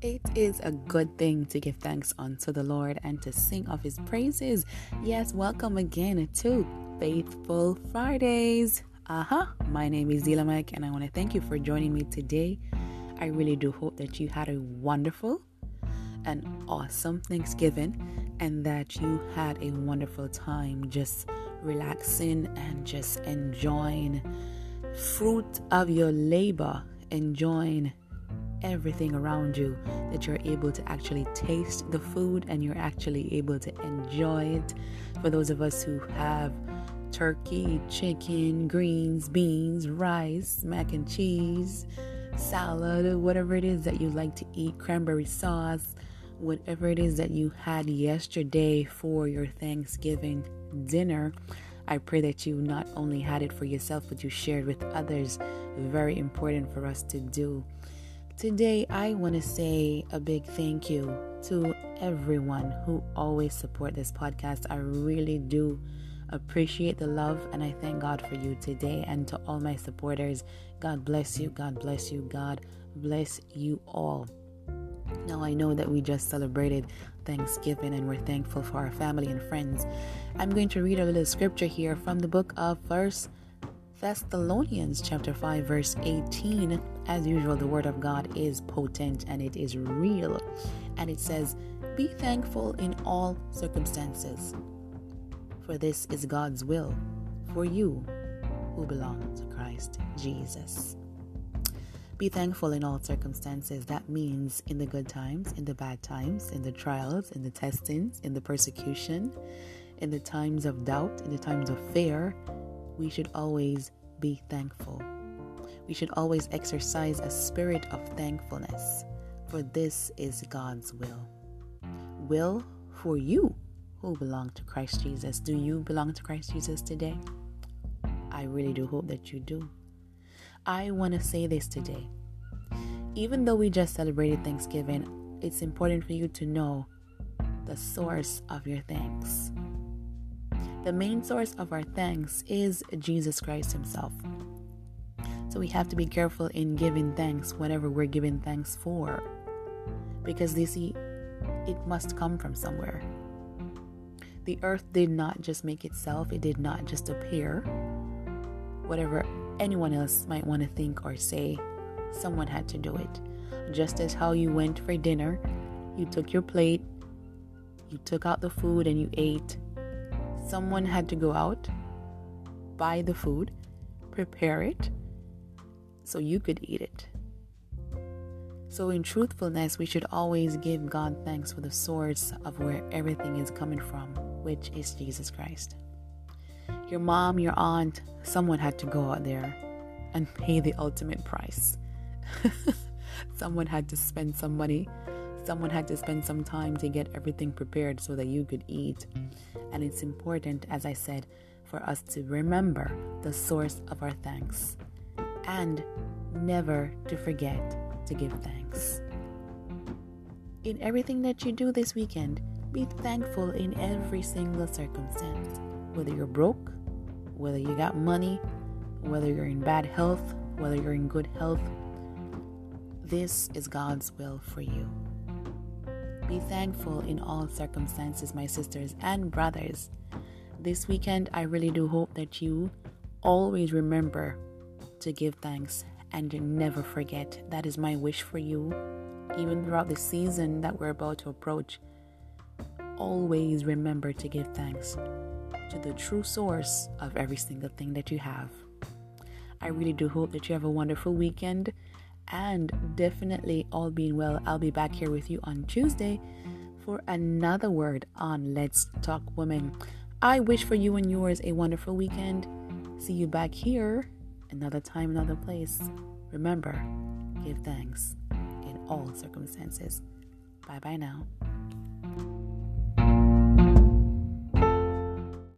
It is a good thing to give thanks unto the Lord and to sing of his praises. Yes, welcome again to Faithful Fridays. Uh huh. My name is Zeela Mac, and I want to thank you for joining me today. I really do hope that you had a wonderful and awesome Thanksgiving and that you had a wonderful time just relaxing and just enjoying fruit of your labor, enjoying everything around you, that you're able to actually taste the food and you're actually able to enjoy it. For those of us who have turkey, chicken, greens, beans, rice, mac and cheese, salad, whatever it is that you like to eat, cranberry sauce, whatever it is that you had yesterday for your Thanksgiving dinner. I pray that you not only had it for yourself, but you shared with others. Very important for us to do. Today, I want to say a big thank you to everyone who always support this podcast. I really do appreciate the love and I thank God for you today and to all my supporters. God bless you. God bless you. God bless you all. Now, I know that we just celebrated Thanksgiving and we're thankful for our family and friends. I'm going to read a little scripture here from the book of First Thessalonians chapter 5 verse 18 as usual the word of God is potent and it is real. And it says be thankful in all circumstances for this is God's will for you who belong to Christ Jesus. Be thankful in all circumstances. That means in the good times in the bad times in the trials in the testings in the persecution in the times of doubt in the times of fear we should always be thankful. We should always exercise a spirit of thankfulness, for this is God's will. Will for you who belong to Christ Jesus. Do you belong to Christ Jesus today? I really do hope that you do. I want to say this today. Even though we just celebrated Thanksgiving, it's important for you to know the source of your thanks. The main source of our thanks is Jesus Christ Himself. So we have to be careful in giving thanks whatever we're giving thanks for. Because you see, it must come from somewhere. The earth did not just make itself, it did not just appear. Whatever anyone else might want to think or say, someone had to do it. Just as how you went for dinner, you took your plate, you took out the food, and you ate Someone had to go out, buy the food, prepare it, so you could eat it. So, in truthfulness, we should always give God thanks for the source of where everything is coming from, which is Jesus Christ. Your mom, your aunt, someone had to go out there and pay the ultimate price. someone had to spend some money Someone had to spend some time to get everything prepared so that you could eat. And it's important, as I said, for us to remember the source of our thanks and never to forget to give thanks. In everything that you do this weekend, be thankful in every single circumstance. Whether you're broke, whether you got money, whether you're in bad health, whether you're in good health, this is God's will for you. Be thankful in all circumstances, my sisters and brothers. This weekend, I really do hope that you always remember to give thanks and never forget. That is my wish for you, even throughout the season that we're about to approach. Always remember to give thanks to the true source of every single thing that you have. I really do hope that you have a wonderful weekend and definitely, all being well, I'll be back here with you on Tuesday for another word on Let's Talk Women. I wish for you and yours a wonderful weekend. See you back here another time, another place. Remember, give thanks in all circumstances. Bye bye now.